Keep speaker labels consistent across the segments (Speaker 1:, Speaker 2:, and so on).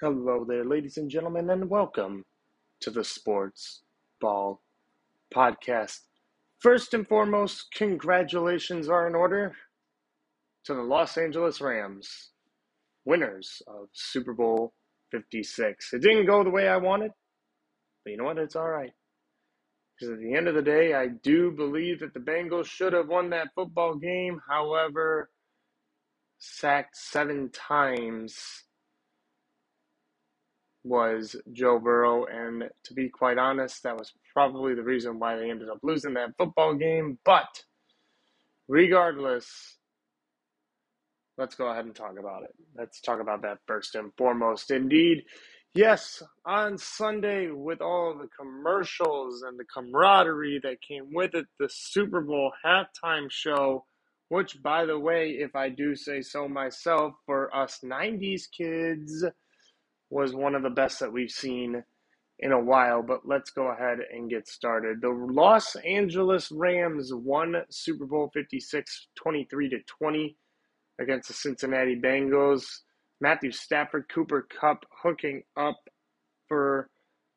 Speaker 1: Hello there, ladies and gentlemen, and welcome to the Sports Ball Podcast. First and foremost, congratulations are in order to the Los Angeles Rams, winners of Super Bowl 56. It didn't go the way I wanted, but you know what? It's all right. Because at the end of the day, I do believe that the Bengals should have won that football game. However, sacked seven times was Joe Burrow. And to be quite honest, that was probably the reason why they ended up losing that football game. But regardless, let's go ahead and talk about it. Let's talk about that first and foremost. Indeed, yes, on Sunday, with all the commercials and the camaraderie that came with it, the Super Bowl halftime show. Which, by the way, if I do say so myself, for us 90s kids, was one of the best that we've seen in a while, but let's go ahead and get started. The Los Angeles Rams won Super Bowl 56 23 to 20 against the Cincinnati Bengals. Matthew Stafford, Cooper Kupp hooking up for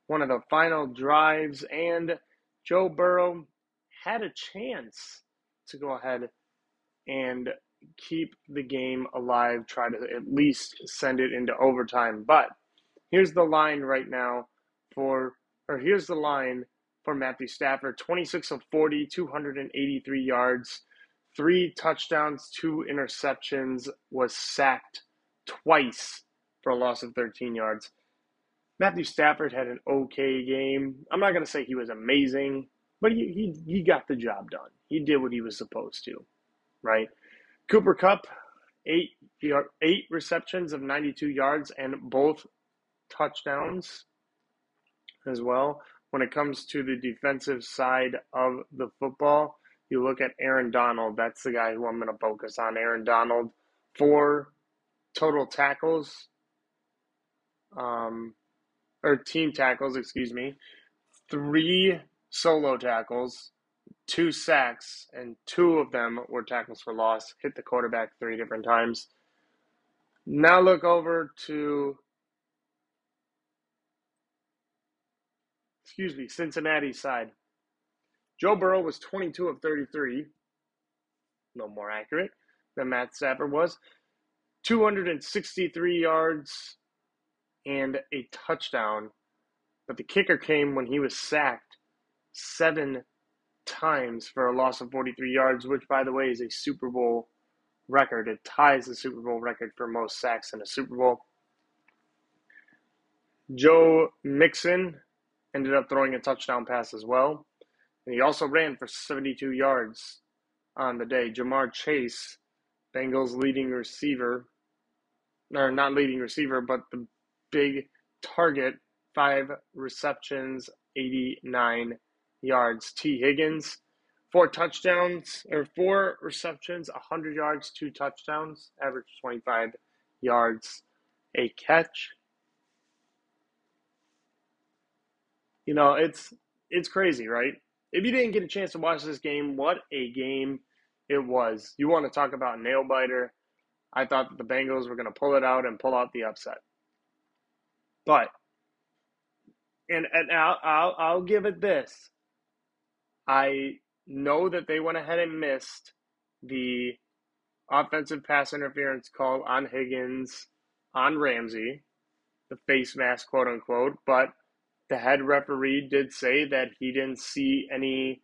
Speaker 1: one of the final drives, and Joe Burrow had a chance to go ahead and keep the game alive, try to at least send it into overtime. But Here's the line right now for, or here's the line for Matthew Stafford 26 of 40, 283 yards, three touchdowns, two interceptions, was sacked twice for a loss of 13 yards. Matthew Stafford had an okay game. I'm not going to say he was amazing, but he, he, he got the job done. He did what he was supposed to, right? Cooper Kupp, eight, eight receptions of 92 yards, and both touchdowns as well. When it comes to the defensive side of the football, you look at Aaron Donald. That's the guy who I'm going to focus on. Aaron Donald, four total tackles, um, or team tackles, excuse me, three solo tackles, two sacks, and two of them were tackles for loss. Hit the quarterback three different times. Now look over to excuse me, Cincinnati side. Joe Burrow was 22 of 33, no more accurate than Matt Stafford was. 263 yards and a touchdown. But the kicker came when he was sacked seven times for a loss of 43 yards, which, by the way, is a Super Bowl record. It ties the Super Bowl record for most sacks in a Super Bowl. Joe Mixon ended up throwing a touchdown pass as well. And he also ran for 72 yards on the day. Ja'Marr Chase, Bengals leading receiver, or not leading receiver, but the big target, five receptions, 89 yards. Tee Higgins, four touchdowns, or four receptions, 100 yards, two touchdowns, average 25 yards a catch. You know, it's it's crazy, right? If you didn't get a chance to watch this game, what a game it was. You want to talk about nail biter? I thought that the Bengals were going to pull it out and pull out the upset. But and and I'll, I'll I'll give it this. I know that they went ahead and missed the offensive pass interference call on Higgins on Ramsey, the face mask, quote unquote, but the head referee did say that he didn't see any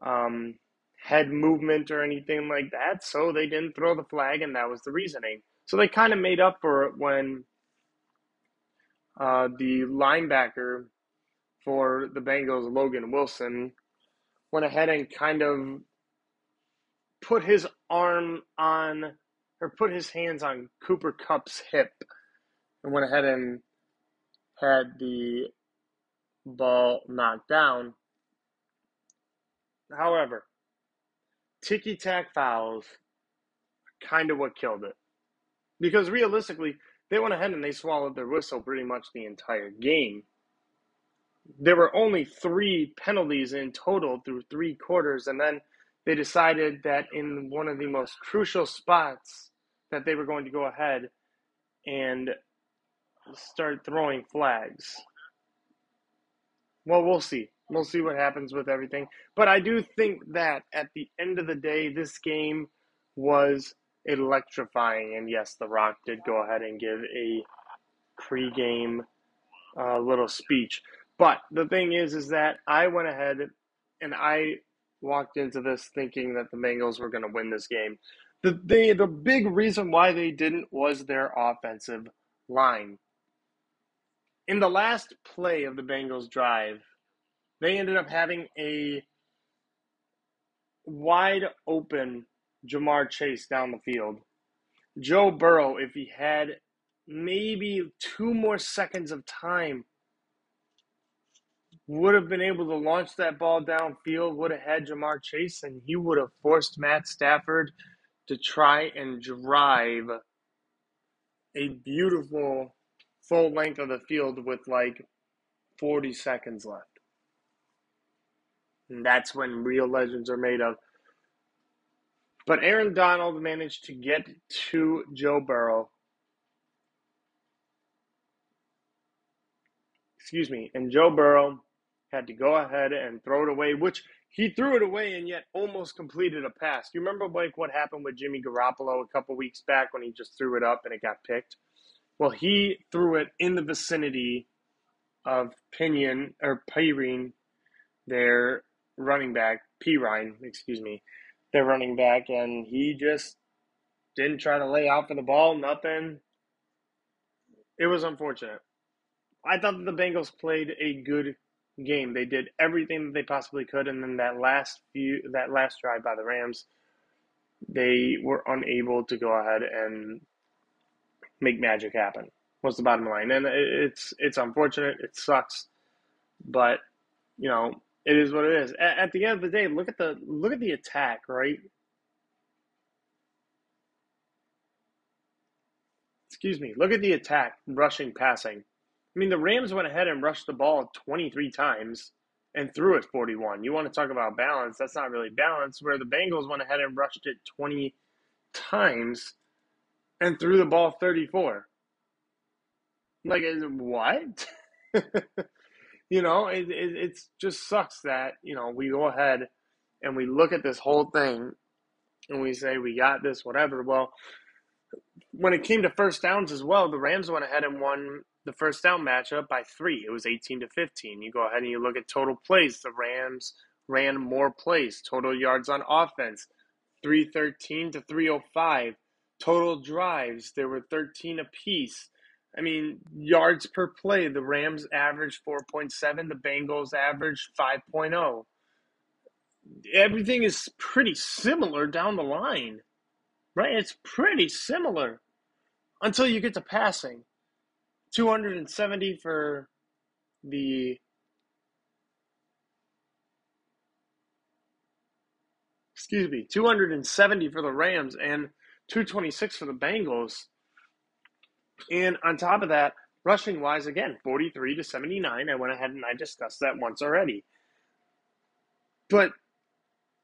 Speaker 1: um, head movement or anything like that, so they didn't throw the flag, and that was the reasoning. So they kind of made up for it when uh, the linebacker for the Bengals, Logan Wilson, went ahead and kind of put his arm on or put his hands on Cooper Kupp's hip and went ahead and had the ball knocked down. However, ticky tack fouls kind of what killed it. Because realistically, they went ahead and they swallowed their whistle pretty much the entire game. There were only three penalties in total through three quarters, and then they decided that in one of the most crucial spots that they were going to go ahead and start throwing flags. Well, we'll see. We'll see what happens with everything. But I do think that at the end of the day, this game was electrifying. And yes, The Rock did go ahead and give a pregame uh, little speech. But the thing is, is that I went ahead and I walked into this thinking that the Bengals were going to win this game. The they, the big reason why they didn't was their offensive line. In the last play of the Bengals drive, they ended up having a wide open Ja'Marr Chase down the field. Joe Burrow, if he had maybe two more seconds of time, would have been able to launch that ball downfield, would have had Ja'Marr Chase, and he would have forced Matt Stafford to try and drive a beautiful full length of the field with like 40 seconds left. And that's when real legends are made of. But Aaron Donald managed to get to Joe Burrow. Excuse me. And Joe Burrow had to go ahead and throw it away, which he threw it away and yet almost completed a pass. You remember like what happened with Jimmy Garoppolo a couple weeks back when he just threw it up and it got picked? Well, he threw it in the vicinity of Pinion or Pirine, their running back, Perine, excuse me, their running back, and he just didn't try to lay out for the ball, nothing. It was unfortunate. I thought that the Bengals played a good game. They did everything that they possibly could, and then that last few, that last drive by the Rams, they were unable to go ahead and make magic happen. What's the bottom line? And it's it's unfortunate. It sucks, but you know it is what it is. At, at the end of the day, look at the look at the attack, right? Excuse me. Look at the attack, rushing, passing. I mean, the Rams went ahead and rushed the ball 23 times and threw it 41. You want to talk about balance? That's not really balance. Where the Bengals went ahead and rushed it 20 times and threw the ball 34. Like, what? you know, it, it it's just sucks that, you know, we go ahead and we look at this whole thing and we say, we got this, whatever. Well, when it came to first downs as well, the Rams went ahead and won the first down matchup by three. It was 18 to 15. You go ahead and you look at total plays. The Rams ran more plays. Total yards on offense, 313 to 305. Total drives, there were 13 apiece. I mean, yards per play, the Rams averaged 4.7, the Bengals averaged 5.0. Everything is pretty similar down the line, right? It's pretty similar until you get to passing. 270 for the excuse me, 270 for the Rams and 226 for the Bengals. And on top of that, rushing wise, again, 43 to 79. I went ahead and I discussed that once already. But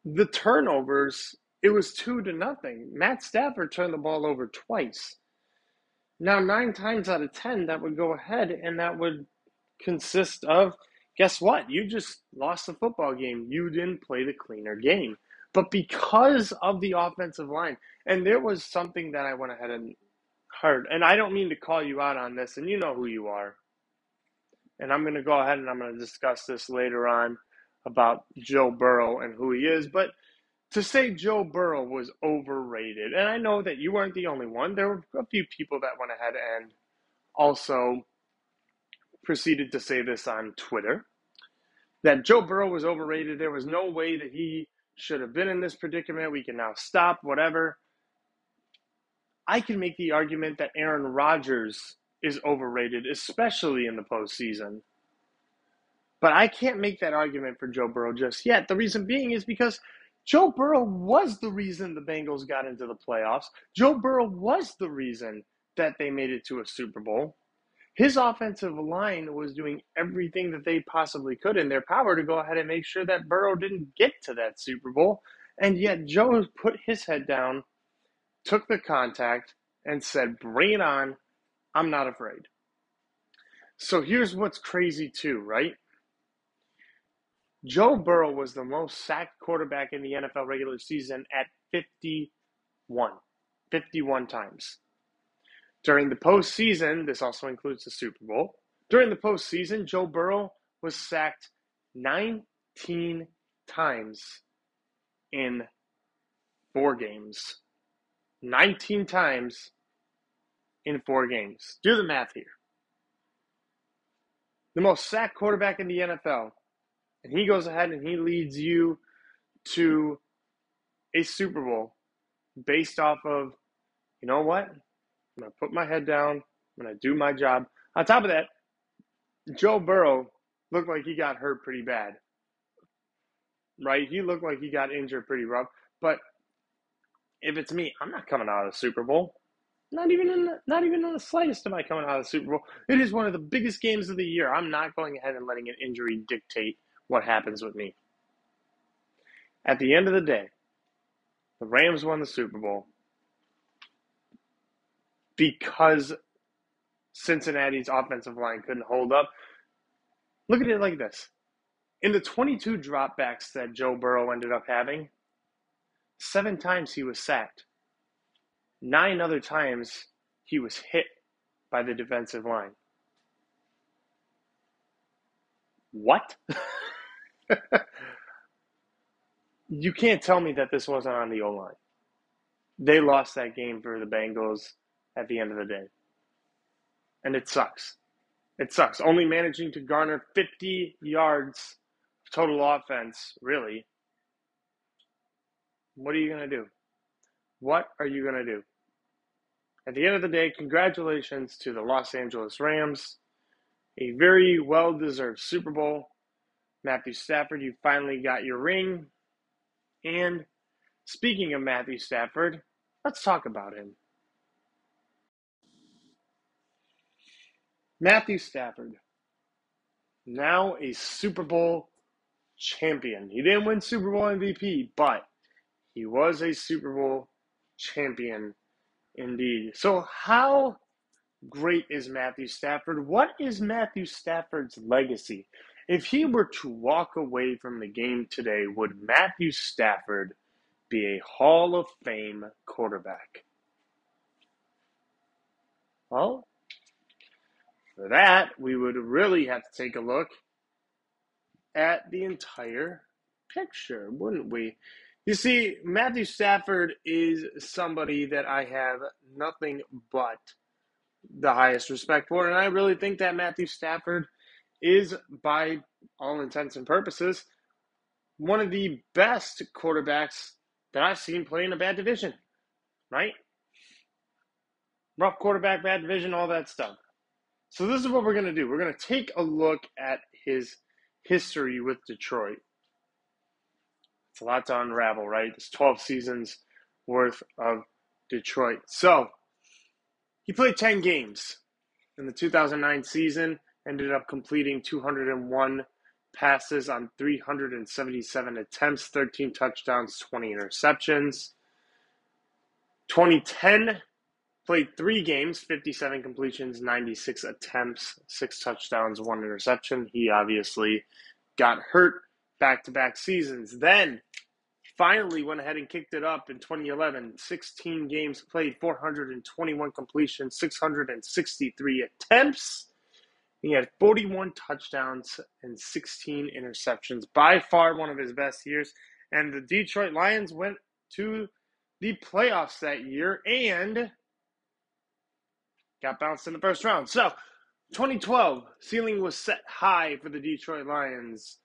Speaker 1: the turnovers, it was two to nothing. Matt Stafford turned the ball over twice. Now, nine times out of 10, that would go ahead and that would consist of guess what? You just lost the football game. You didn't play the cleaner game. But because of the offensive line, and there was something that I went ahead and heard, and I don't mean to call you out on this, and you know who you are. And I'm going to go ahead and I'm going to discuss this later on about Joe Burrow and who he is. But to say Joe Burrow was overrated, and I know that you weren't the only one. There were a few people that went ahead and also proceeded to say this on Twitter that Joe Burrow was overrated. There was no way that he should have been in this predicament. We can now stop, whatever. I can make the argument that Aaron Rodgers is overrated, especially in the postseason. But I can't make that argument for Joe Burrow just yet. The reason being is because Joe Burrow was the reason the Bengals got into the playoffs. Joe Burrow was the reason that they made it to a Super Bowl. His offensive line was doing everything that they possibly could in their power to go ahead and make sure that Burrow didn't get to that Super Bowl. And yet Joe put his head down, took the contact, and said, Bring it on. I'm not afraid. So here's what's crazy too, right? Joe Burrow was the most sacked quarterback in the NFL regular season at 51. 51 times. During the postseason, this also includes the Super Bowl. During the postseason, Joe Burrow was sacked 19 times in four games. 19 times in four games. Do the math here. The most sacked quarterback in the NFL. And he goes ahead and he leads you to a Super Bowl based off of, you know what? I'm going to put my head down. I'm going to do my job. On top of that, Joe Burrow looked like he got hurt pretty bad. Right? He looked like he got injured pretty rough. But if it's me, I'm not coming out of the Super Bowl. Not even in the, not even in the slightest am I coming out of the Super Bowl. It is one of the biggest games of the year. I'm not going ahead and letting an injury dictate what happens with me. At the end of the day, the Rams won the Super Bowl because Cincinnati's offensive line couldn't hold up. Look at it like this. In the 22 dropbacks that Joe Burrow ended up having, seven times he was sacked. Nine other times he was hit by the defensive line. What? you can't tell me that this wasn't on the O line. They lost that game for the Bengals at the end of the day. And it sucks. It sucks. Only managing to garner 50 yards of total offense, really. What are you going to do? What are you going to do? At the end of the day, congratulations to the Los Angeles Rams. A very well deserved Super Bowl. Matthew Stafford, you finally got your ring. And speaking of Matthew Stafford, let's talk about him. Matthew Stafford, now a Super Bowl champion. He didn't win Super Bowl MVP, but he was a Super Bowl champion indeed. So, how great is Matthew Stafford? What is Matthew Stafford's legacy? If he were to walk away from the game today, would Matthew Stafford be a Hall of Fame quarterback? Well, for that, we would really have to take a look at the entire picture, wouldn't we? You see, Matthew Stafford is somebody that I have nothing but the highest respect for. And I really think that Matthew Stafford is, by all intents and purposes, one of the best quarterbacks that I've seen play in a bad division, right? Rough quarterback, bad division, all that stuff. So, this is what we're going to do. We're going to take a look at his history with Detroit. It's a lot to unravel, right? It's 12 seasons worth of Detroit. So, he played 10 games in the 2009 season, ended up completing 201 passes on 377 attempts, 13 touchdowns, 20 interceptions. 2010 played three games, 57 completions, 96 attempts, six touchdowns, one interception. He obviously got hurt back to back seasons. Then finally went ahead and kicked it up in 2011. 16 games played, 421 completions, 663 attempts. He had 41 touchdowns and 16 interceptions. By far one of his best years. And the Detroit Lions went to the playoffs that year and got bounced in the first round. So, 2012, ceiling was set high for the Detroit Lions.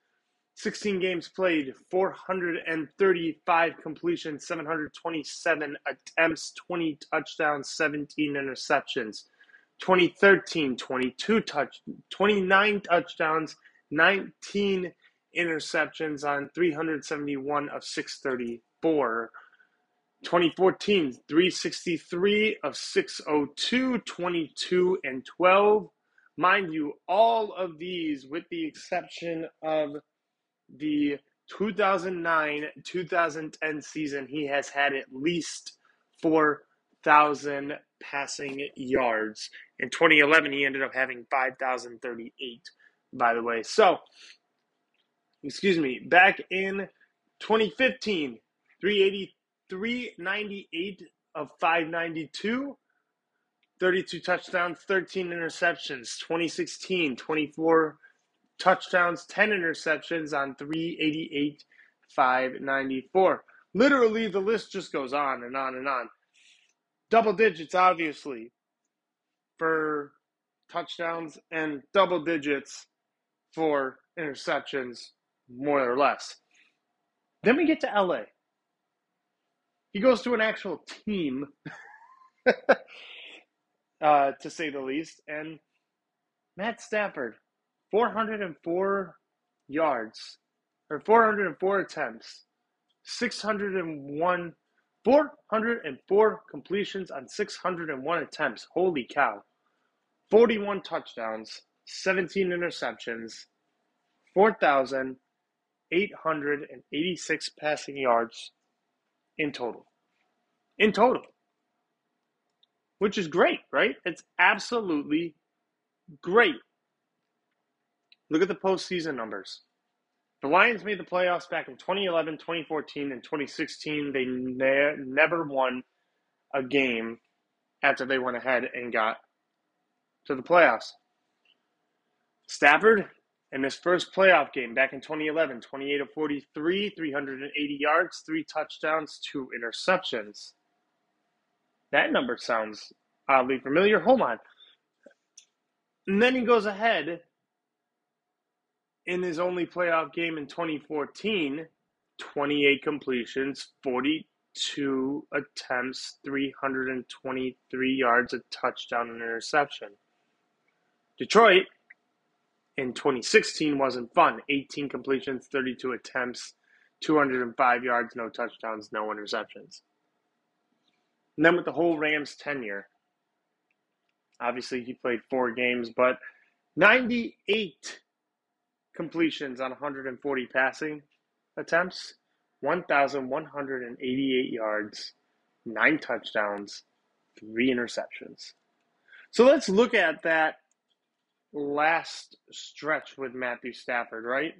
Speaker 1: 16 games played, 435 completions, 727 attempts, 20 touchdowns, 17 interceptions. 2013, 22 touch, 29 touchdowns, 19 interceptions on 371 of 634. 2014, 363 of 602, 22 and 12. Mind you, all of these, with the exception of the 2009 2010 season, he has had at least 4,000 passing yards. In 2011, he ended up having 5,038, by the way. So, excuse me, back in 2015, 380, 398 of 592, 32 touchdowns, 13 interceptions. 2016, 24 touchdowns, 10 interceptions on 388, 594. Literally, the list just goes on and on and on. Double digits, obviously, for touchdowns and double digits for interceptions, more or less. Then we get to LA. He goes to an actual team, uh, to say the least, and Matt Stafford, 404 yards, or 404 attempts, 601, 404 completions on 601 attempts. Holy cow. 41 touchdowns, 17 interceptions, 4,886 passing yards in total. In total. Which is great, right? It's absolutely great. Look at the postseason numbers. The Lions made the playoffs back in 2011, 2014, and 2016. They ne- never won a game after they went ahead and got to the playoffs. Stafford, in his first playoff game back in 2011, 28 of 43, 380 yards, three touchdowns, two interceptions. That number sounds oddly familiar. Hold on. And then he goes ahead in his only playoff game in 2014, 28 completions, 42 attempts, 323 yards, a touchdown, and interception. Detroit in 2016 wasn't fun. 18 completions, 32 attempts, 205 yards, no touchdowns, no interceptions. And then with the whole Rams tenure, obviously he played four games, but 98 completions on 140 passing attempts, 1,188 yards, nine touchdowns, three interceptions. So let's look at that last stretch with Matthew Stafford, right?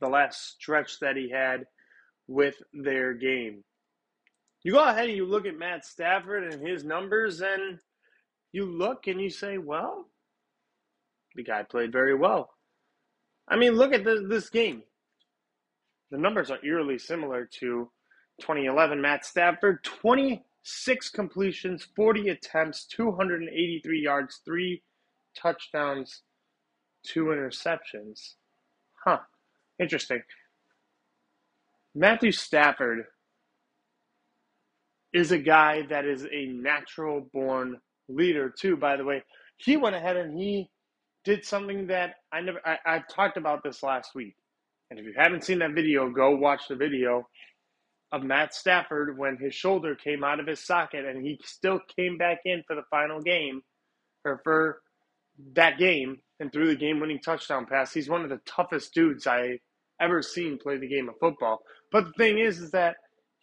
Speaker 1: The last stretch that he had with their game. You go ahead and you look at Matt Stafford and his numbers, and you look and you say, well, the guy played very well. I mean, look at this, this game. The numbers are eerily similar to 2011 Matt Stafford 26 completions, 40 attempts, 283 yards, three touchdowns, two interceptions. Huh. Interesting. Matthew Stafford is a guy that is a natural born leader, too, by the way. He went ahead and he did something that I never I, I talked about this last week. And if you haven't seen that video, go watch the video of Matt Stafford when his shoulder came out of his socket and he still came back in for the final game or for that game and threw the game winning touchdown pass. He's one of the toughest dudes I ever seen play the game of football. But the thing is is that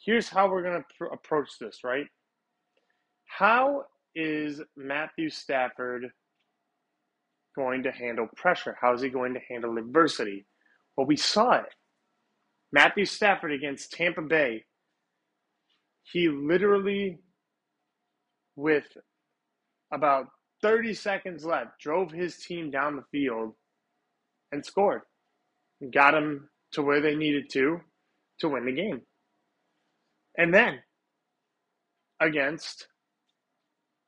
Speaker 1: here's how we're going to pr- approach this, right? How is Matthew Stafford going to handle pressure? How is he going to handle adversity? Well, we saw it. Matthew Stafford against Tampa Bay, he literally, with about 30 seconds left, drove his team down the field and scored. Got them to where they needed to to win the game. And then against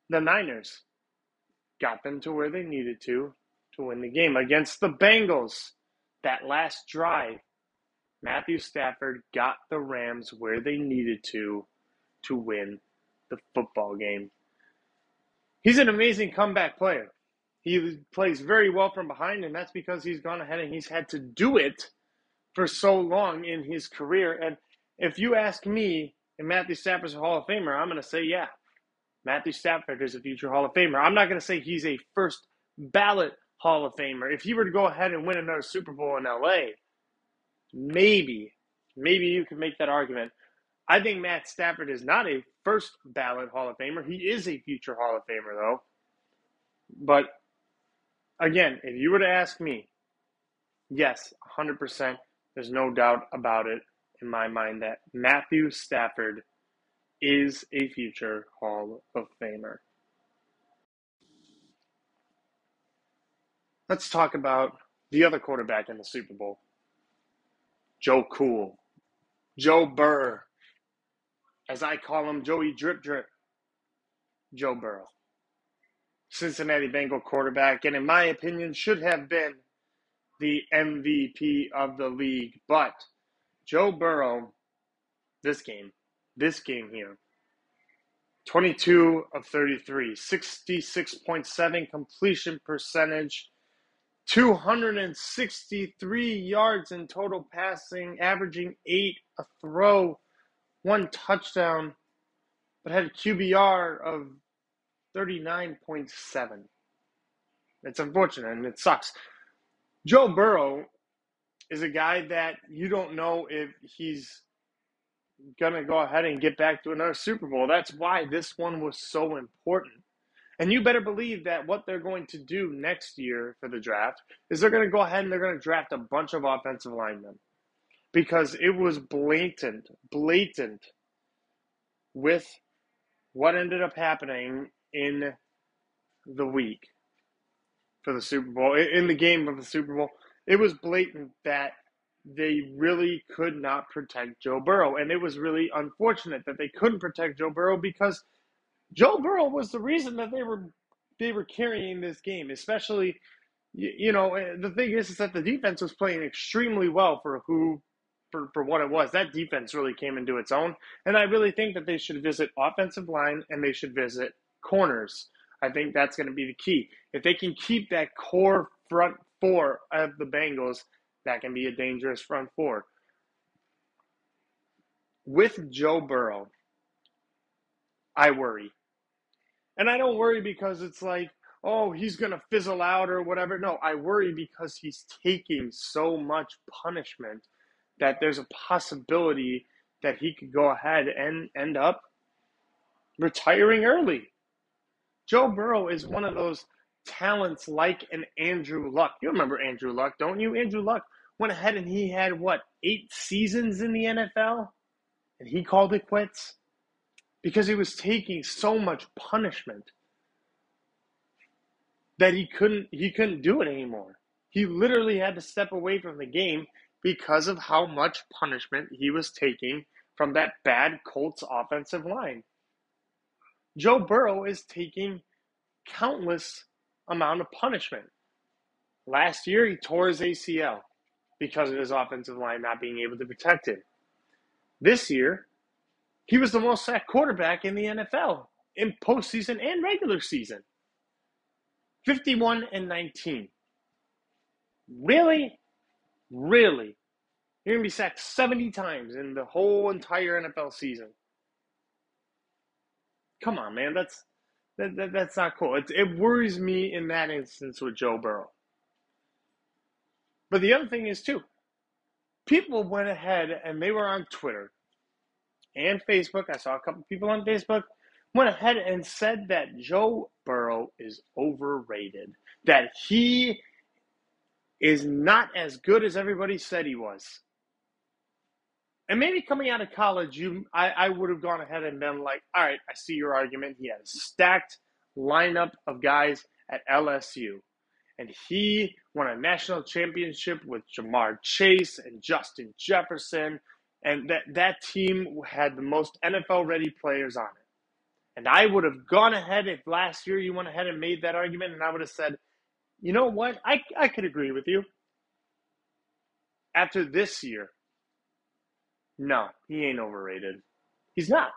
Speaker 1: the Niners, got them to where they needed to to win the game. Against the Bengals, that last drive, Matthew Stafford got the Rams where they needed to to win the football game. He's an amazing comeback player. He plays very well from behind, and that's because he's gone ahead and he's had to do it for so long in his career. And if you ask me, and Matthew Stafford's a Hall of Famer, I'm going to say, yeah, Matthew Stafford is a future Hall of Famer. I'm not going to say he's a first ballot Hall of Famer. If he were to go ahead and win another Super Bowl in LA, maybe, maybe you could make that argument. I think Matt Stafford is not a first ballot Hall of Famer. He is a future Hall of Famer, though. But again, if you were to ask me, yes, 100%, there's no doubt about it in my mind that Matthew Stafford is a future Hall of Famer. Let's talk about the other quarterback in the Super Bowl, Joe Cool, Joe Burr, as I call him, Joey Drip Drip, Joe Burrow. Cincinnati Bengal quarterback, and in my opinion, should have been the MVP of the league. But Joe Burrow, this game, this game here, 22 of 33, 66.7 completion percentage, 263 yards in total passing, averaging eight a throw, one touchdown, but had a QBR of 39.7. It's unfortunate and it sucks. Joe Burrow is a guy that you don't know if he's going to go ahead and get back to another Super Bowl. That's why this one was so important. And you better believe that what they're going to do next year for the draft is they're going to go ahead and they're going to draft a bunch of offensive linemen because it was blatant, blatant with what ended up happening in the week for the Super Bowl, in the game of the Super Bowl. It was blatant that they really could not protect Joe Burrow. And it was really unfortunate that they couldn't protect Joe Burrow because Joe Burrow was the reason that they were they were carrying this game, especially you, know eh, the thing is is that the defense was playing extremely well for who for, for what it was. That defense really came into its own. And I really think that they should visit offensive line and they should visit corners. I think that's going to be the key. If they can keep that core front four of the Bengals, that can be a dangerous front four. With Joe Burrow, I worry. And I don't worry because it's like, oh, he's going to fizzle out or whatever. No, I worry because he's taking so much punishment that there's a possibility that he could go ahead and end up retiring early. Joe Burrow is one of those talents like an Andrew Luck. You remember Andrew Luck, don't you? Andrew Luck went ahead and he had what, eight seasons in the NFL? And he called it quits? because he was taking so much punishment that he couldn't he couldn't do it anymore. He literally had to step away from the game because of how much punishment he was taking from that bad Colts offensive line. Joe Burrow is taking countless amount of punishment. Last year he tore his ACL because of his offensive line not being able to protect him. This year, he was the most sacked quarterback in the NFL in postseason and regular season. 51 and 19. Really? Really? You're going to be sacked 70 times in the whole entire NFL season. Come on, man. That's that, that that's not cool. It, it worries me in that instance with Joe Burrow. But the other thing is, too, people went ahead and they were on Twitter and Facebook, I saw a couple people on Facebook went ahead and said that Joe Burrow is overrated, that he is not as good as everybody said he was. And maybe coming out of college, you I, I would have gone ahead and been like, all right, I see your argument. He had a stacked lineup of guys at LSU. And he won a national championship with Ja'Marr Chase and Justin Jefferson and that that team had the most NFL ready players on it. And I would have gone ahead if last year you went ahead and made that argument, and I would have said, you know what, I I could agree with you. After this year, no, he ain't overrated. He's not.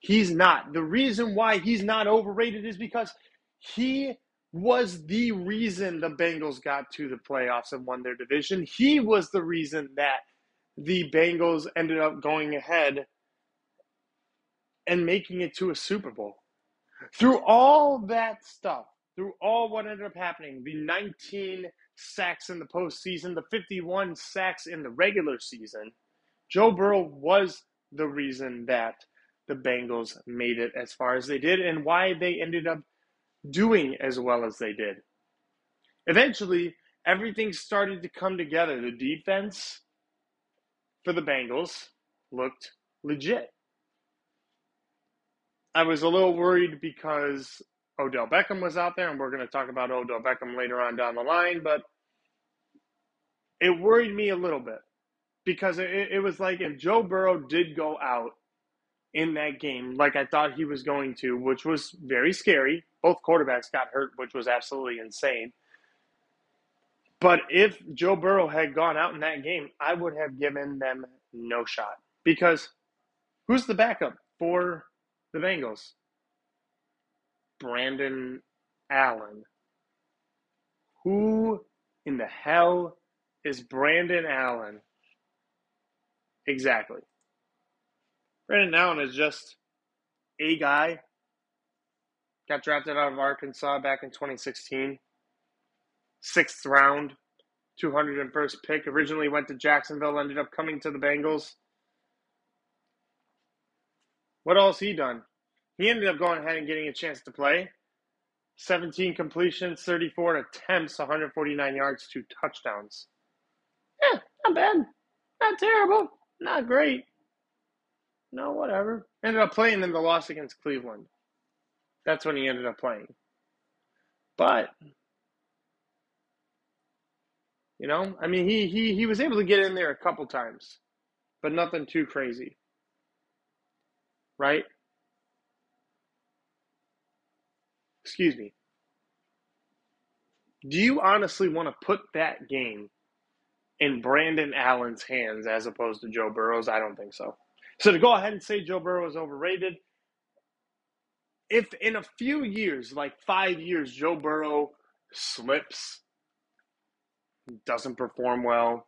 Speaker 1: He's not. The reason why he's not overrated is because he was the reason the Bengals got to the playoffs and won their division. He was the reason that the Bengals ended up going ahead and making it to a Super Bowl. Through all that stuff, through all what ended up happening, the 19 sacks in the postseason, the 51 sacks in the regular season, Joe Burrow was the reason that the Bengals made it as far as they did and why they ended up doing as well as they did. Eventually, everything started to come together. The defense for the Bengals looked legit. I was a little worried because Odell Beckham was out there, and we're going to talk about Odell Beckham later on down the line, but it worried me a little bit because it, it was like if Joe Burrow did go out in that game like I thought he was going to, which was very scary. Both quarterbacks got hurt, which was absolutely insane. But if Joe Burrow had gone out in that game, I would have given them no shot. Because who's the backup for the Bengals? Brandon Allen. Who in the hell is Brandon Allen? Exactly. Brandon Allen is just a guy. Got drafted out of Arkansas back in 2016. Sixth round, 201st pick. Originally went to Jacksonville, ended up coming to the Bengals. What else he done? He ended up going ahead and getting a chance to play. 17 completions, 34 attempts, 149 yards, two touchdowns. Yeah, not bad. Not terrible. Not great. No, whatever. Ended up playing in the loss against Cleveland. That's when he ended up playing. But you know, I mean, he he he was able to get in there a couple times, but nothing too crazy. Right? Excuse me. Do you honestly want to put that game in Brandon Allen's hands as opposed to Joe Burrow's? I don't think so. So to go ahead and say Joe Burrow is overrated, if in a few years, like five years, Joe Burrow slips, doesn't perform well,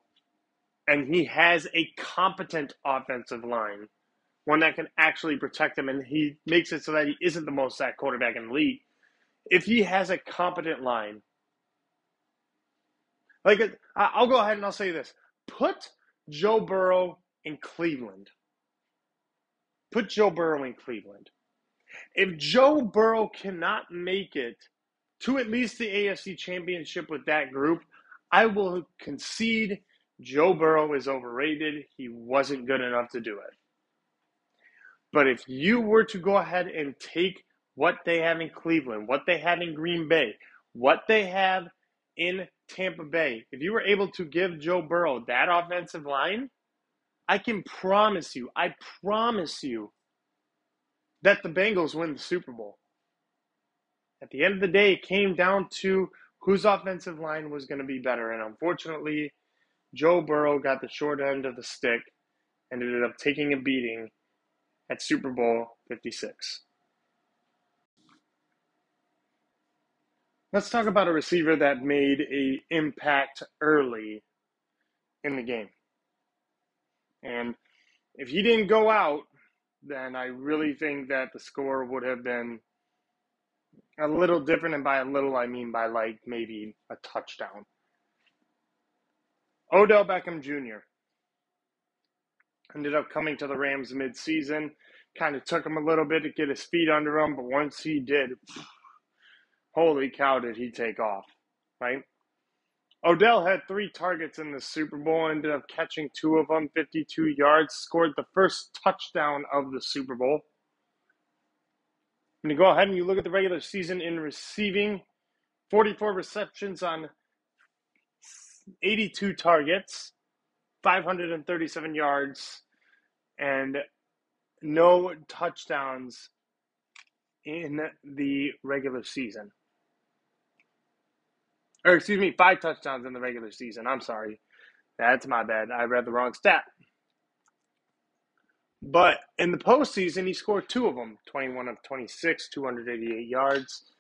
Speaker 1: and he has a competent offensive line, one that can actually protect him, and he makes it so that he isn't the most sacked quarterback in the league. If he has a competent line, like I'll go ahead and I'll say this: put Joe Burrow in Cleveland. Put Joe Burrow in Cleveland. If Joe Burrow cannot make it to at least the AFC Championship with that group, I will concede Joe Burrow is overrated. He wasn't good enough to do it. But if you were to go ahead and take what they have in Cleveland, what they have in Green Bay, what they have in Tampa Bay, if you were able to give Joe Burrow that offensive line, I can promise you, I promise you that the Bengals win the Super Bowl. At the end of the day, it came down to whose offensive line was going to be better. And unfortunately, Joe Burrow got the short end of the stick and ended up taking a beating at Super Bowl 56. Let's talk about a receiver that made a impact early in the game. And if he didn't go out, then I really think that the score would have been a little different. And by a little, I mean by like maybe a touchdown. Odell Beckham Jr. ended up coming to the Rams midseason. Kind of took him a little bit to get his feet under him, but once he did, holy cow, did he take off, right? Odell had three targets in the Super Bowl, ended up catching two of them, 52 yards, scored the first touchdown of the Super Bowl. When you go ahead and you look at the regular season in receiving, 44 receptions on 82 targets, 537 yards, and no touchdowns in the regular season or excuse me, five touchdowns in the regular season. I'm sorry. That's my bad. I read the wrong stat. But in the postseason, he scored two of them 21 of 26, 288 yards,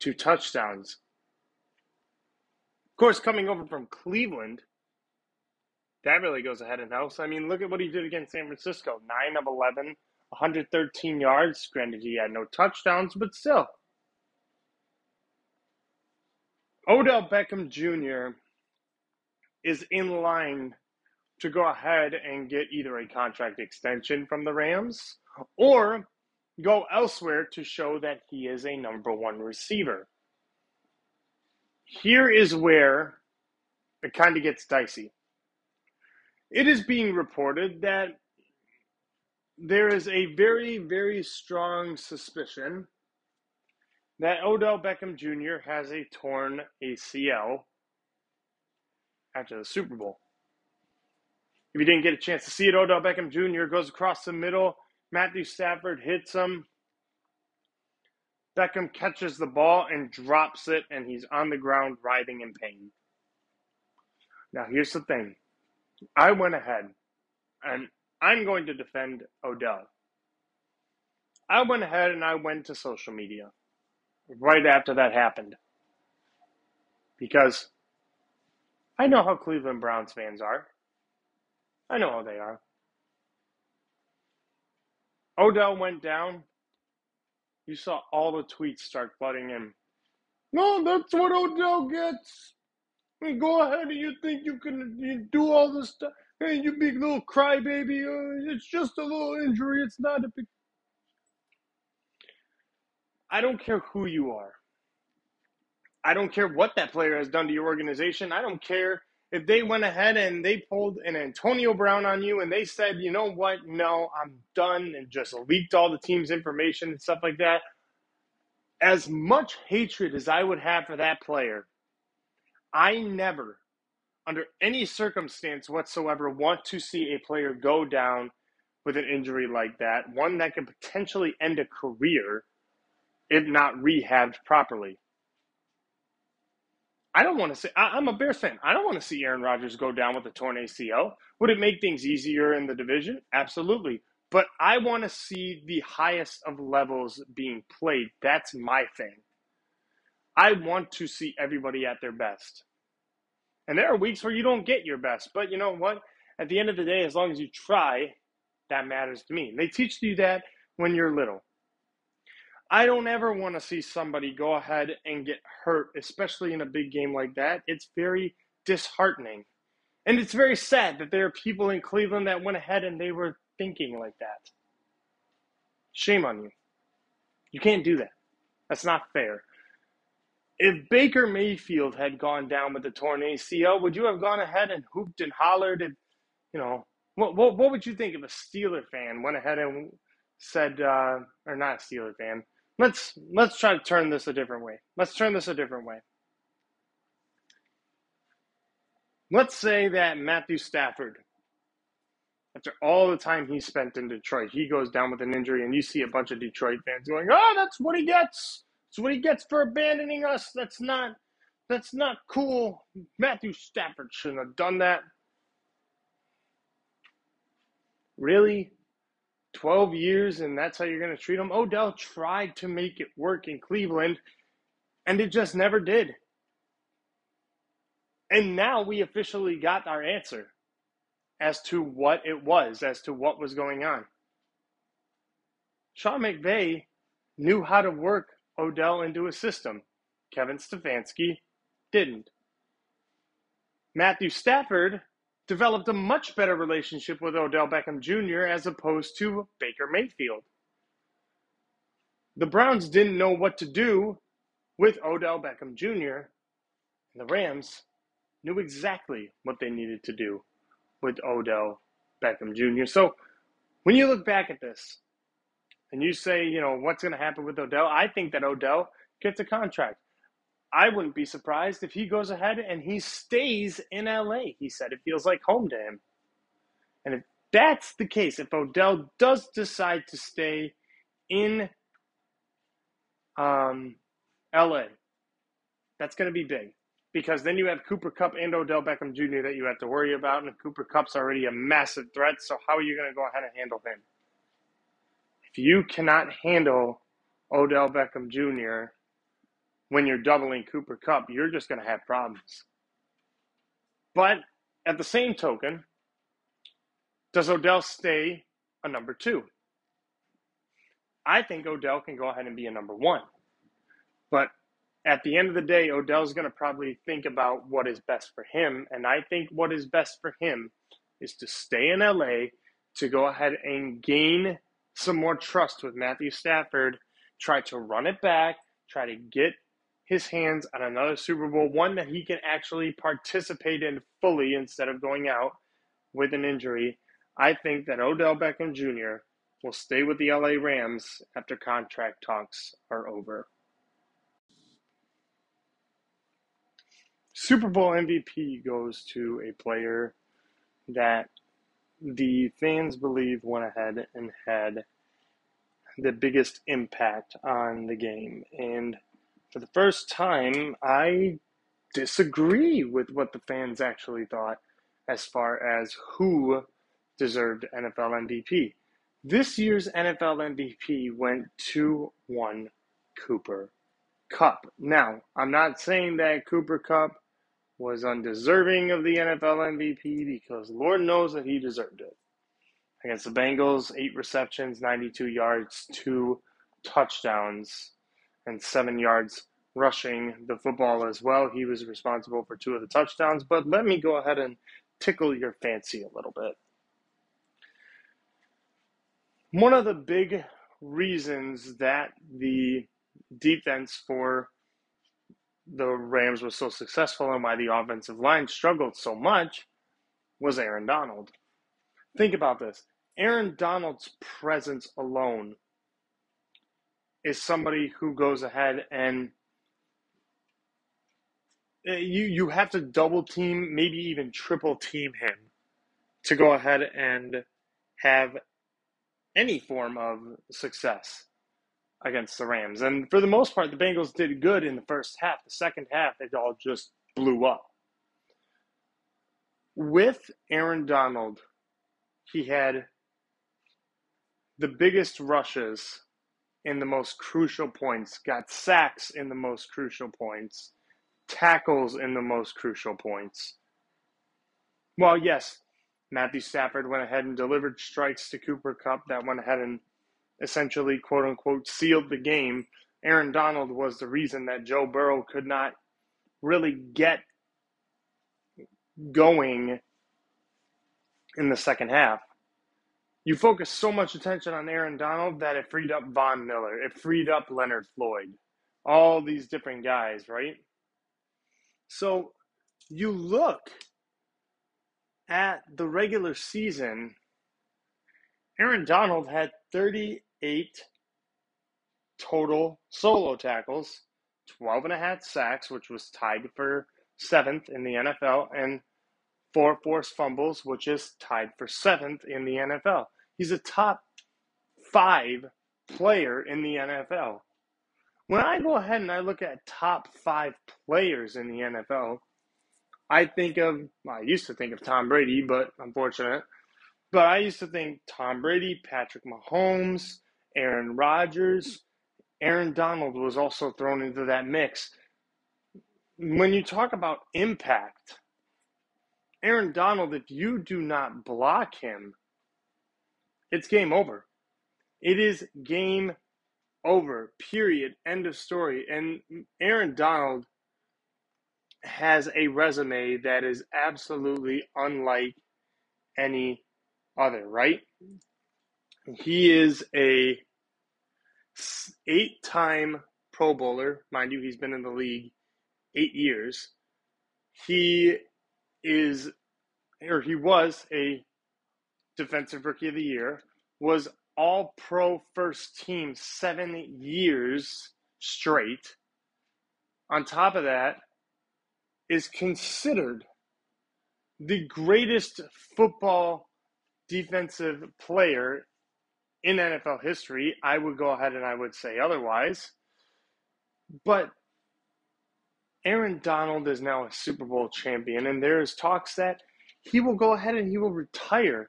Speaker 1: two touchdowns. Of course, coming over from Cleveland, that really goes ahead and helps. I mean, look at what he did against San Francisco 9 of 11, 113 yards. Granted, he had no touchdowns, but still, Odell Beckham Jr. is in line to go ahead and get either a contract extension from the Rams or go elsewhere to show that he is a number one receiver. Here is where it kind of gets dicey. It is being reported that there is a very, very strong suspicion that Odell Beckham Jr. has a torn ACL after the Super Bowl. If you didn't get a chance to see it, Odell Beckham Jr. goes across the middle. Matthew Stafford hits him. Beckham catches the ball and drops it, and he's on the ground writhing in pain. Now, here's the thing I went ahead, and I'm going to defend Odell. I went ahead and I went to social media right after that happened because I know how Cleveland Browns fans are. I know how they are. Odell went down. You saw all the tweets start flooding in. No, that's what Odell gets. Hey, go ahead and you think you can you do all this stuff. Hey, you big little crybaby. Uh, it's just a little injury. It's not a big. I don't care who you are. I don't care what that player has done to your organization. I don't care if they went ahead and they pulled an Antonio Brown on you and they said, you know what, no, I'm done, and just leaked all the team's information and stuff like that. As much hatred as I would have for that player, I never, under any circumstance whatsoever, want to see a player go down with an injury like that, one that could potentially end a career if not rehabbed properly. I don't want to see. I, am a Bears fan. I don't want to see Aaron Rodgers go down with a torn ACL. Would it make things easier in the division? Absolutely. But I want to see the highest of levels being played. That's my thing. I want to see everybody at their best. And there are weeks where you don't get your best. But you know what? At the end of the day, as long as you try, that matters to me. And they teach you that when you're little. I don't ever want to see somebody go ahead and get hurt, especially in a big game like that. It's very disheartening. And it's very sad that there are people in Cleveland that went ahead and they were thinking like that. Shame on you. You can't do that. That's not fair. If Baker Mayfield had gone down with the torn ACL, would you have gone ahead and hooped and hollered and, you know, what, what, what would you think if a Steeler fan went ahead and said, uh, or not a Steeler fan, let's let's try to turn this a different way. Let's turn this a different way. Let's say that Matthew Stafford, after all the time he spent in Detroit, he goes down with an injury, and you see a bunch of Detroit fans going, "Oh, that's what he gets. That's what he gets for abandoning us. That's not, that's not cool. Matthew Stafford shouldn't have done that." Really? 12 years and that's how you're going to treat him. Odell tried to make it work in Cleveland and it just never did. And now we officially got our answer as to what it was, as to what was going on. Sean McVay knew how to work Odell into a system. Kevin Stefanski didn't. Matthew Stafford developed a much better relationship with Odell Beckham Jr. as opposed to Baker Mayfield. The Browns didn't know what to do with Odell Beckham Jr., and the Rams knew exactly what they needed to do with Odell Beckham Jr. So when you look back at this and you say, you know, what's going to happen with Odell, I think that Odell gets a contract. I wouldn't be surprised if he goes ahead and he stays in LA. He said it feels like home to him. And if that's the case, if Odell does decide to stay in um, LA, that's going to be big because then you have Cooper Kupp and Odell Beckham Jr. that you have to worry about, and Cooper Kupp's already a massive threat. So how are you going to go ahead and handle him? If you cannot handle Odell Beckham Jr., when you're doubling Cooper Kupp, you're just going to have problems. But at the same token, does Odell stay a number two? I think Odell can go ahead and be a number one. But at the end of the day, Odell's going to probably think about what is best for him. And I think what is best for him is to stay in LA, to go ahead and gain some more trust with Matthew Stafford, try to run it back, try to get his hands on another Super Bowl, one that he can actually participate in fully instead of going out with an injury. I think that Odell Beckham Jr. will stay with the LA Rams after contract talks are over. Super Bowl MVP goes to a player that the fans believe went ahead and had the biggest impact on the game. And for the first time, I disagree with what the fans actually thought as far as who deserved NFL MVP. This year's NFL MVP went to one Cooper Kupp. Now, I'm not saying that Cooper Kupp was undeserving of the NFL MVP because Lord knows that he deserved it. Against the Bengals, eight receptions, 92 yards, two touchdowns, and seven yards rushing the football as well. He was responsible for two of the touchdowns. But let me go ahead and tickle your fancy a little bit. One of the big reasons that the defense for the Rams was so successful and why the offensive line struggled so much was Aaron Donald. Think about this Aaron Donald's presence alone is somebody who goes ahead and uh, you you have to double team, maybe even triple team him to go ahead and have any form of success against the Rams. And for the most part, the Bengals did good in the first half. The second half, it all just blew up. With Aaron Donald, he had the biggest rushes in the most crucial points, got sacks in the most crucial points, tackles in the most crucial points. Well, yes, Matthew Stafford went ahead and delivered strikes to Cooper Kupp that went ahead and essentially, quote unquote, sealed the game. Aaron Donald was the reason that Joe Burrow could not really get going in the second half. You focus so much attention on Aaron Donald that it freed up Von Miller, it freed up Leonard Floyd, all these different guys, right? So you look at the regular season, Aaron Donald had 38 total solo tackles, 12 and a half sacks, which was tied for seventh in the NFL, and four forced fumbles, which is tied for seventh in the NFL. He's a top five player in the NFL. When I go ahead and I look at top five players in the NFL, I think of, well, I used to think of Tom Brady, but unfortunate. But I used to think Tom Brady, Patrick Mahomes, Aaron Rodgers, Aaron Donald was also thrown into that mix. When you talk about impact, Aaron Donald, if you do not block him, it's game over. It is game over. Period. End of story. And Aaron Donald has a resume that is absolutely unlike any other, right? He is a eight-time Pro Bowler, mind you, he's been in the league 8 years. He is or he was a defensive rookie of the year, was all pro first team seven years straight. On top of that, is considered the greatest football defensive player in NFL history. I would go ahead and I would say otherwise. But Aaron Donald is now a Super Bowl champion, and there is talks that he will go ahead and he will retire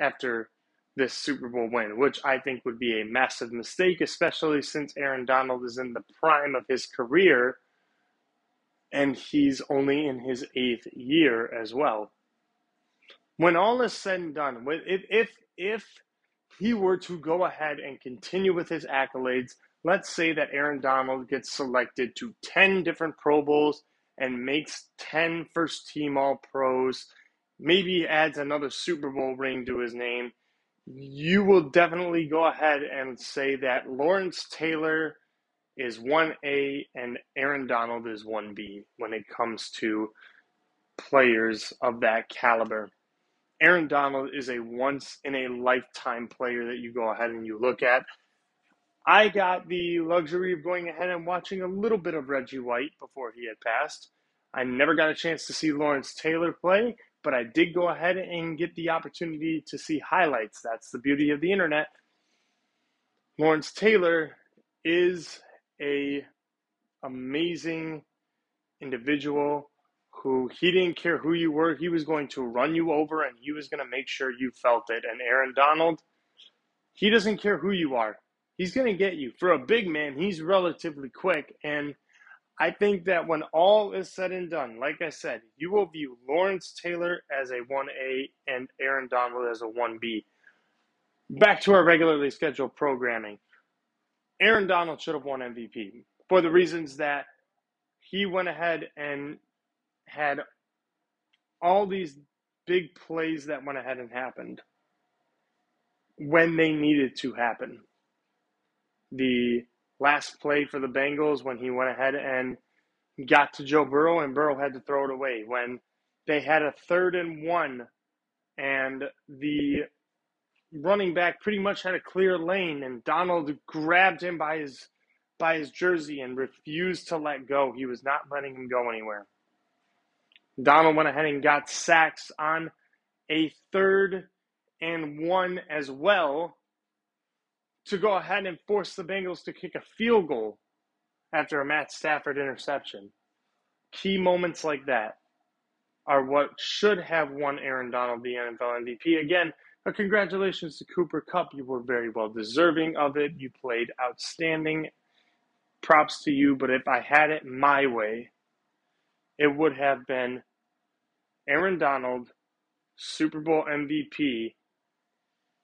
Speaker 1: after this Super Bowl win, which I think would be a massive mistake, especially since Aaron Donald is in the prime of his career and he's only in his eighth year as well. When all is said and done, if, if, if he were to go ahead and continue with his accolades, let's say that Aaron Donald gets selected to 10 different Pro Bowls and makes 10 first team All Pros maybe adds another Super Bowl ring to his name, you will definitely go ahead and say that Lawrence Taylor is 1A and Aaron Donald is 1B when it comes to players of that caliber. Aaron Donald is a once in a lifetime player that you go ahead and you look at. I got the luxury of going ahead and watching a little bit of Reggie White before he had passed. I never got a chance to see Lawrence Taylor play, but I did go ahead and get the opportunity to see highlights. That's the beauty of the internet. Lawrence Taylor is a amazing individual who he didn't care who you were. He was going to run you over and he was going to make sure you felt it. And Aaron Donald, he doesn't care who you are. He's going to get you. For a big man, he's relatively quick. And I think that when all is said and done, like I said, you will view Lawrence Taylor as a 1A and Aaron Donald as a 1B. Back to our regularly scheduled programming. Aaron Donald should have won MVP for the reasons that he went ahead and had all these big plays that went ahead and happened when they needed to happen. The last play for the Bengals when he went ahead and got to Joe Burrow and Burrow had to throw it away. When they had a third and one and the running back pretty much had a clear lane and Donald grabbed him by his by his jersey and refused to let go. He was not letting him go anywhere. Donald went ahead and got sacks on a third and one as well to go ahead and force the Bengals to kick a field goal after a Matt Stafford interception. Key moments like that are what should have won Aaron Donald the NFL MVP. Again, a congratulations to Cooper Kupp. You were very well deserving of it. You played outstanding. Props to you. But if I had it my way, it would have been Aaron Donald, Super Bowl MVP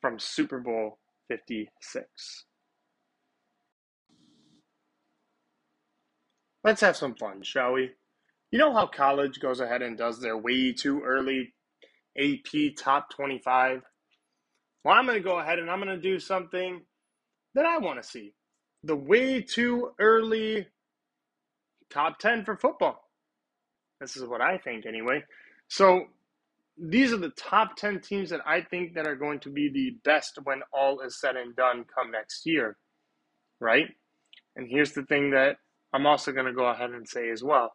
Speaker 1: from Super Bowl 56. Let's have some fun, shall we? You know how college goes ahead and does their way too early AP top 25? Well, I'm going to go ahead and I'm going to do something that I want to see. The way too early top 10 for football. This is what I think anyway. So these are the top 10 teams that I think that are going to be the best when all is said and done come next year, right? And here's the thing that I'm also going to go ahead and say as well.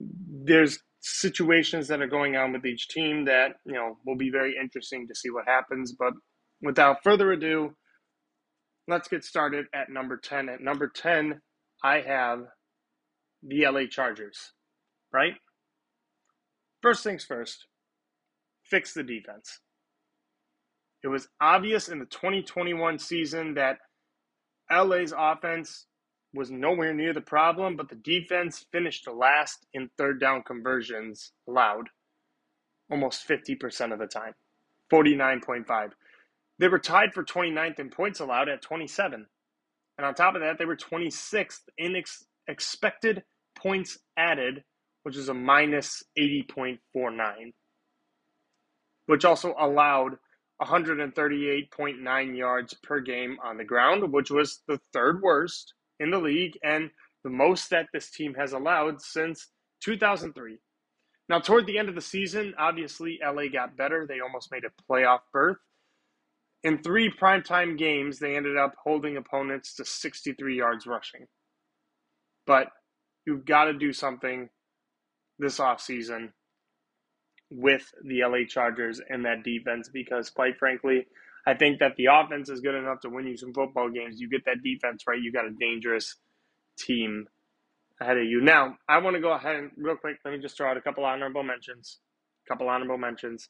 Speaker 1: There's situations that are going on with each team that, you know, will be very interesting to see what happens, but without further ado, let's get started at number 10. At number 10, I have the LA Chargers, right? First things first, fix the defense. It was obvious in the 2021 season that LA's offense was nowhere near the problem, but the defense finished last in third down conversions allowed almost 50% of the time, 49.5. They were tied for 29th in points allowed at 27. And on top of that, they were 26th in ex- expected points added which is a minus 80.49, which also allowed 138.9 yards per game on the ground, which was the third worst in the league and the most that this team has allowed since 2003. Now, toward the end of the season, obviously LA got better. They almost made a playoff berth. In three primetime games, they ended up holding opponents to 63 yards rushing. But you've got to do something this offseason with the LA Chargers and that defense because, quite frankly, I think that the offense is good enough to win you some football games. You get that defense right, you got a dangerous team ahead of you. Now, I want to go ahead and real quick, let me just throw out a couple honorable mentions. A couple honorable mentions.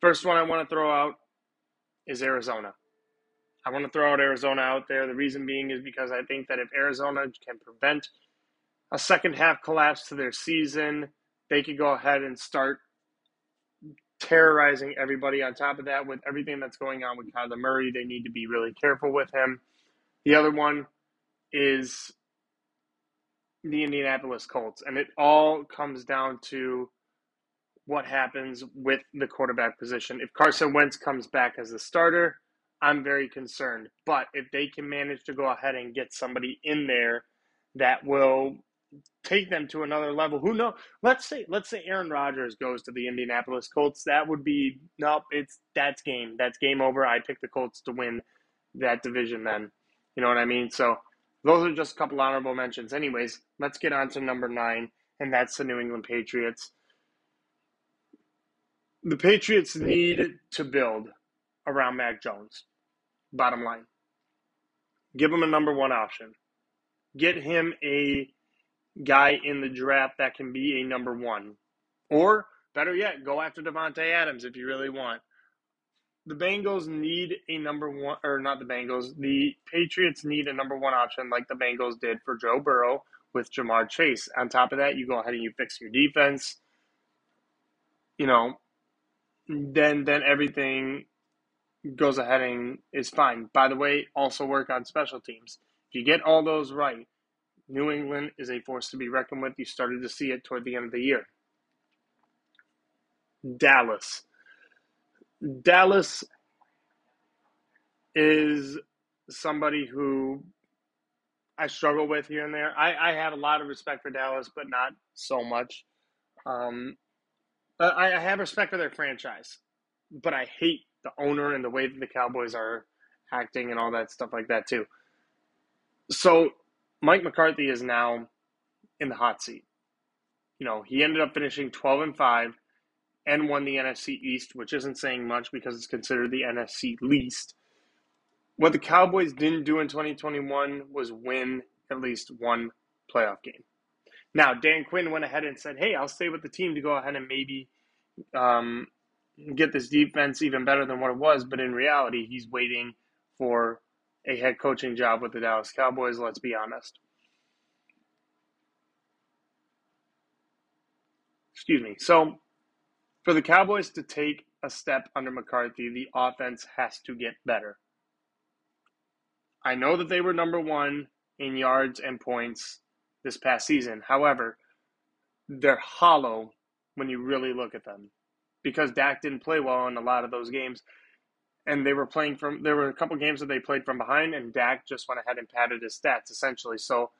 Speaker 1: First one I want to throw out is Arizona. I want to throw out Arizona out there. The reason being is because I think that if Arizona can prevent a second half collapse to their season, they could go ahead and start terrorizing everybody. On top of that, with everything that's going on with Kyler Murray, they need to be really careful with him. The other one is the Indianapolis Colts, and it all comes down to what happens with the quarterback position. If Carson Wentz comes back as a starter, I'm very concerned. But if they can manage to go ahead and get somebody in there that will take them to another level, who knows? Let's say let's say Aaron Rodgers goes to the Indianapolis Colts. That would be nope. It's that's game. That's game over. I pick the Colts to win that division. Then you know what I mean. So those are just a couple honorable mentions. Anyways, let's get on to number nine, and that's the New England Patriots the Patriots need to build around Mac Jones. Bottom line. Give him a number one option. Get him a guy in the draft that can be a number one. Or, better yet, go after Davante Adams if you really want. The Bengals need a number one, or not the Bengals, the Patriots need a number one option like the Bengals did for Joe Burrow with Ja'Marr Chase. On top of that, you go ahead and you fix your defense. You know, then then everything goes ahead and is fine. By the way, also work on special teams. If you get all those right, New England is a force to be reckoned with. You started to see it toward the end of the year. Dallas. Dallas is somebody who I struggle with here and there. I, I have a lot of respect for Dallas, but not so much. Um, I, I have respect for their franchise, but I hate the owner and the way that the Cowboys are acting and all that stuff like that too. So Mike McCarthy is now in the hot seat. You know, he ended up finishing 12 and 5 and won the NFC East, which isn't saying much because it's considered the NFC least. What the Cowboys didn't do in 2021 was win at least one playoff game. Now, Dan Quinn went ahead and said, hey, I'll stay with the team to go ahead and maybe um, get this defense even better than what it was. But in reality, he's waiting for a head coaching job with the Dallas Cowboys, let's be honest. Excuse me. So, for the Cowboys to take a step under McCarthy, the offense has to get better. I know that they were number one in yards and points this past season. However, they're hollow when you really look at them because Dak didn't play well in a lot of those games. And they were playing from, there were a couple games that they played from behind, and Dak just went ahead and padded his stats essentially. So,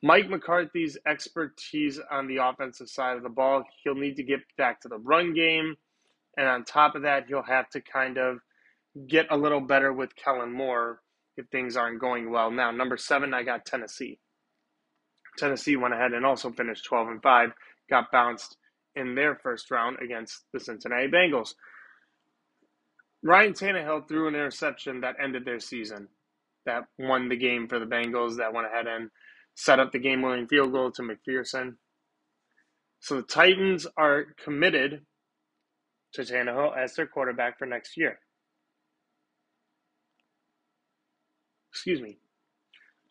Speaker 1: Mike McCarthy's expertise on the offensive side of the ball, he'll need to get back to the run game. And on top of that, he'll have to kind of get a little better with Kellen Moore if things aren't going well. Now, number seven, I got Tennessee. Tennessee went ahead and also finished 12 and 5, got bounced in their first round against the Cincinnati Bengals. Ryan Tannehill threw an interception that ended their season, that won the game for the Bengals, that went ahead and set up the game winning field goal to McPherson. So the Titans are committed to Tannehill as their quarterback for next year. Excuse me.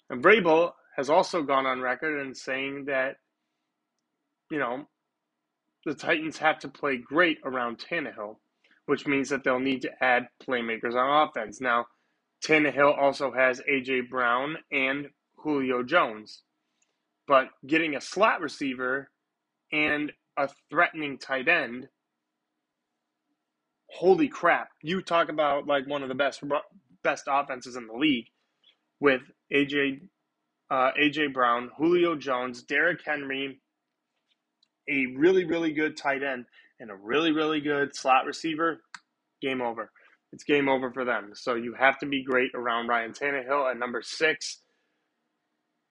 Speaker 1: And Vrabel has also gone on record and saying that, you know, the Titans have to play great around Tannehill, which means that they'll need to add playmakers on offense. Now, Tannehill also has A.J. Brown and Julio Jones, but getting a slot receiver and a threatening tight end, holy crap! You talk about like one of the best best offenses in the league with A.J uh, AJ Brown, Julio Jones, Derrick Henry, a really, really good tight end, and a really, really good slot receiver, game over. It's game over for them. So you have to be great around Ryan Tannehill at number six,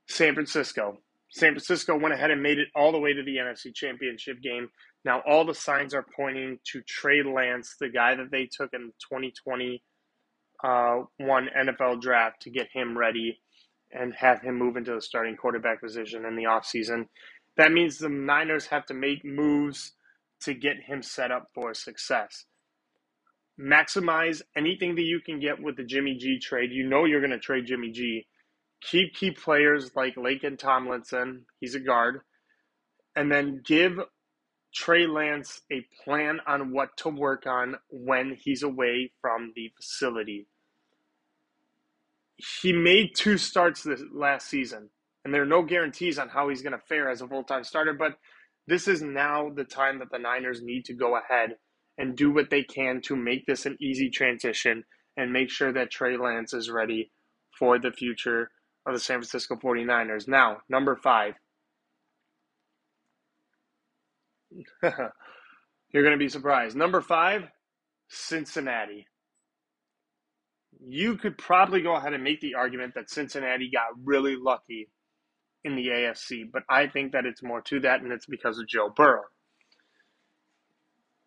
Speaker 1: San Francisco. San Francisco went ahead and made it all the way to the NFC Championship game. Now all the signs are pointing to Trey Lance, the guy that they took in 2020 uh, one NFL draft to get him ready and have him move into the starting quarterback position in the offseason. That means the Niners have to make moves to get him set up for success. Maximize anything that you can get with the Jimmy G trade. You know you're going to trade Jimmy G. Keep key players like Laken Tomlinson, he's a guard, and then give Trey Lance a plan on what to work on when he's away from the facility he made two starts this last season, and there are no guarantees on how he's going to fare as a full time starter. But This is now the time that the Niners need to go ahead and do what they can to make this an easy transition and make sure that Trey Lance is ready for the future of the San Francisco 49ers. Now, number five. You're going to be surprised. Number five, Cincinnati. You could probably go ahead and make the argument that Cincinnati got really lucky in the AFC, but I think that it's more to that, and it's because of Joe Burrow.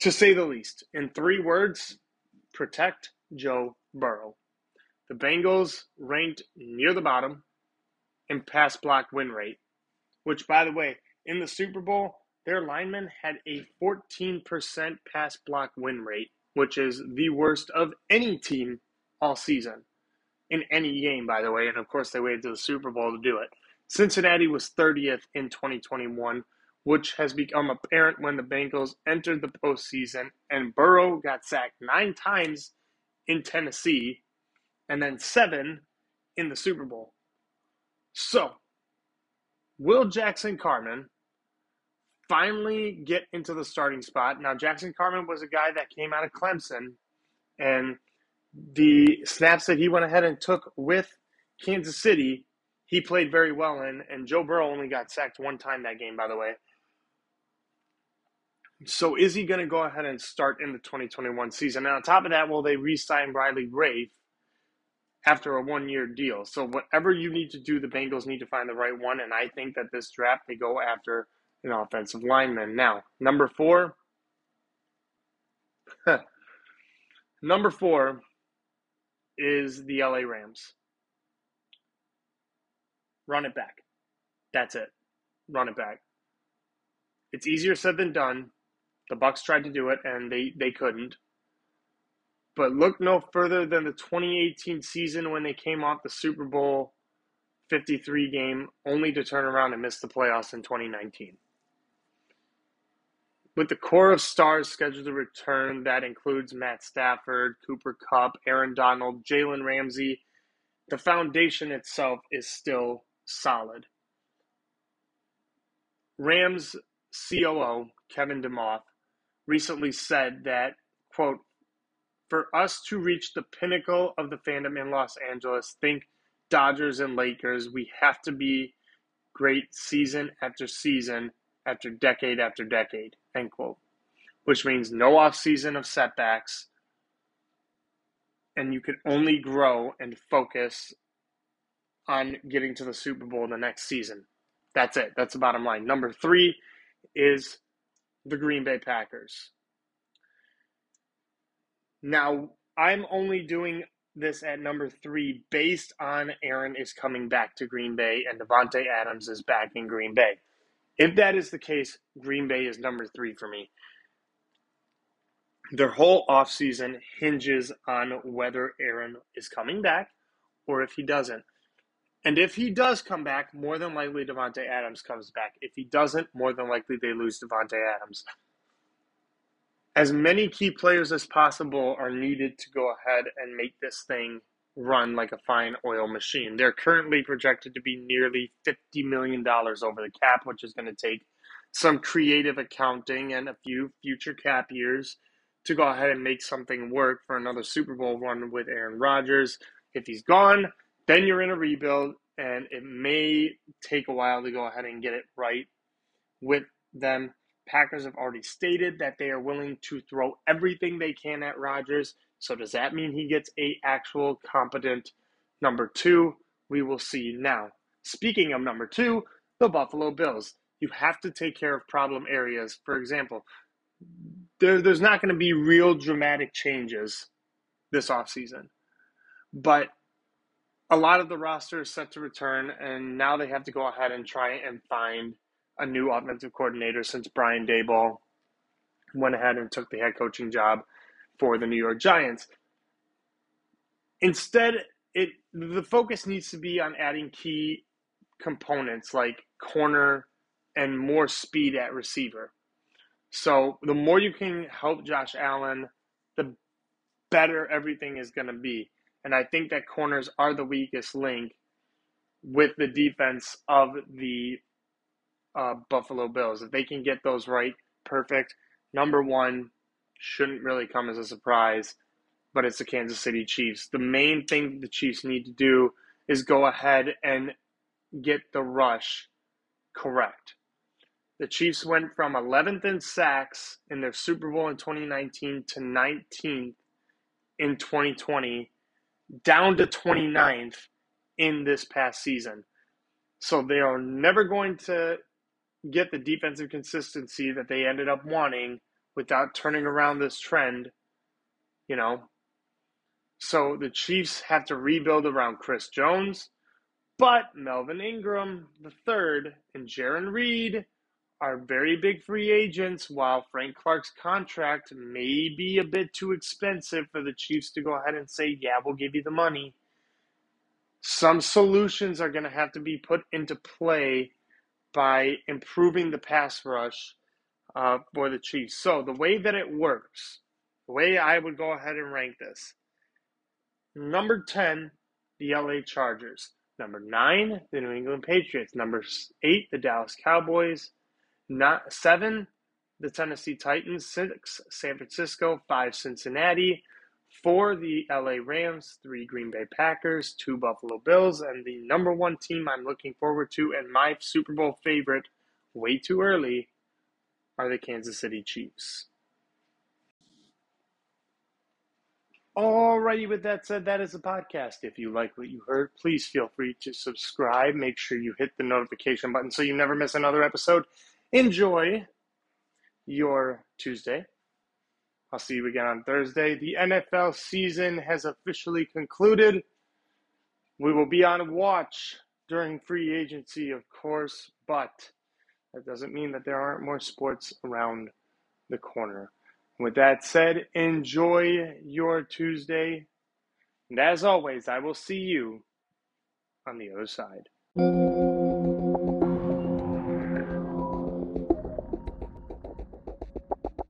Speaker 1: To say the least, in three words, protect Joe Burrow. The Bengals ranked near the bottom in pass block win rate, which, by the way, in the Super Bowl, their linemen had a 14% pass block win rate, which is the worst of any team all season in any game, by the way. And of course, they waited to the Super Bowl to do it. Cincinnati was 30th in 2021, which has become apparent when the Bengals entered the postseason and Burrow got sacked nine times in Tennessee and then seven in the Super Bowl. So, will Jackson Carman finally get into the starting spot? Now, Jackson Carman was a guy that came out of Clemson, and the snaps that he went ahead and took with Kansas City, he played very well in, and Joe Burrow only got sacked one time that game, by the way. So is he going to go ahead and start in the 2021 season? And on top of that, will they re-sign Riley Reiff after a one-year deal? So whatever you need to do, the Bengals need to find the right one. And I think that this draft they go after an offensive lineman. Now, number four. number four is the LA Rams. Run it back. That's it. Run it back. It's easier said than done the Bucks tried to do it and they, they couldn't. But look no further than the 2018 season when they came off the Super Bowl 53 game only to turn around and miss the playoffs in 2019. With the core of stars scheduled to return, that includes Matt Stafford, Cooper Kupp, Aaron Donald, Jalen Ramsey, the foundation itself is still solid. Rams COO Kevin Demoff recently said that, quote, for us to reach the pinnacle of the fandom in Los Angeles, think Dodgers and Lakers, we have to be great season after season after decade after decade, end quote. Which means no off season of setbacks, and you can only grow and focus on getting to the Super Bowl in the next season. That's it. That's the bottom line. Number three is the Green Bay Packers. Now, I'm only doing this at number three based on Aaron is coming back to Green Bay and Davante Adams is back in Green Bay. If that is the case, Green Bay is number three for me. Their whole offseason hinges on whether Aaron is coming back or if he doesn't. And if he does come back, more than likely Davante Adams comes back. If he doesn't, more than likely they lose Davante Adams. As many key players as possible are needed to go ahead and make this thing run like a fine oil machine. They're currently projected to be nearly $50 million over the cap, which is going to take some creative accounting and a few future cap years to go ahead and make something work for another Super Bowl run with Aaron Rodgers. If he's gone, then you're in a rebuild, and it may take a while to go ahead and get it right with them. Packers have already stated that they are willing to throw everything they can at Rodgers. So does that mean he gets a actual competent number two? We will see now. Speaking of number two, the Buffalo Bills. You have to take care of problem areas. For example, there, there's not going to be real dramatic changes this offseason. But a lot of the roster is set to return, and now they have to go ahead and try and find a new offensive coordinator since Brian Daboll went ahead and took the head coaching job for the New York Giants. Instead, it the focus needs to be on adding key components like corner and more speed at receiver. So the more you can help Josh Allen, the better everything is going to be. And I think that corners are the weakest link with the defense of the uh, Buffalo Bills. If they can get those right, perfect. Number one shouldn't really come as a surprise, but it's the Kansas City Chiefs. The main thing the Chiefs need to do is go ahead and get the rush correct. The Chiefs went from 11th in sacks in their Super Bowl in 2019 to 19th in 2020, down to 29th in this past season. So they are never going to get the defensive consistency that they ended up wanting without turning around this trend, you know. So the Chiefs have to rebuild around Chris Jones, but Melvin Ingram the third and Jarran Reed are very big free agents, while Frank Clark's contract may be a bit too expensive for the Chiefs to go ahead and say, yeah, we'll give you the money. Some solutions are going to have to be put into play by improving the pass rush uh, for the Chiefs. So, the way that it works, the way I would go ahead and rank this number 10, the LA Chargers. Number 9, the New England Patriots. Number 8, the Dallas Cowboys. Not, 7, the Tennessee Titans. 6, San Francisco. 5, Cincinnati four the LA Rams, three Green Bay Packers, two Buffalo Bills, and the number one team I'm looking forward to and my Super Bowl favorite, way too early, are the Kansas City Chiefs. Alrighty, with that said, that is the podcast. If you like what you heard, please feel free to subscribe. Make sure you hit the notification button so you never miss another episode. Enjoy your Tuesday. I'll see you again on Thursday. The NFL season has officially concluded. We will be on watch during free agency, of course, but that doesn't mean that there aren't more sports around the corner. With that said, enjoy your Tuesday. And as always, I will see you on the other side.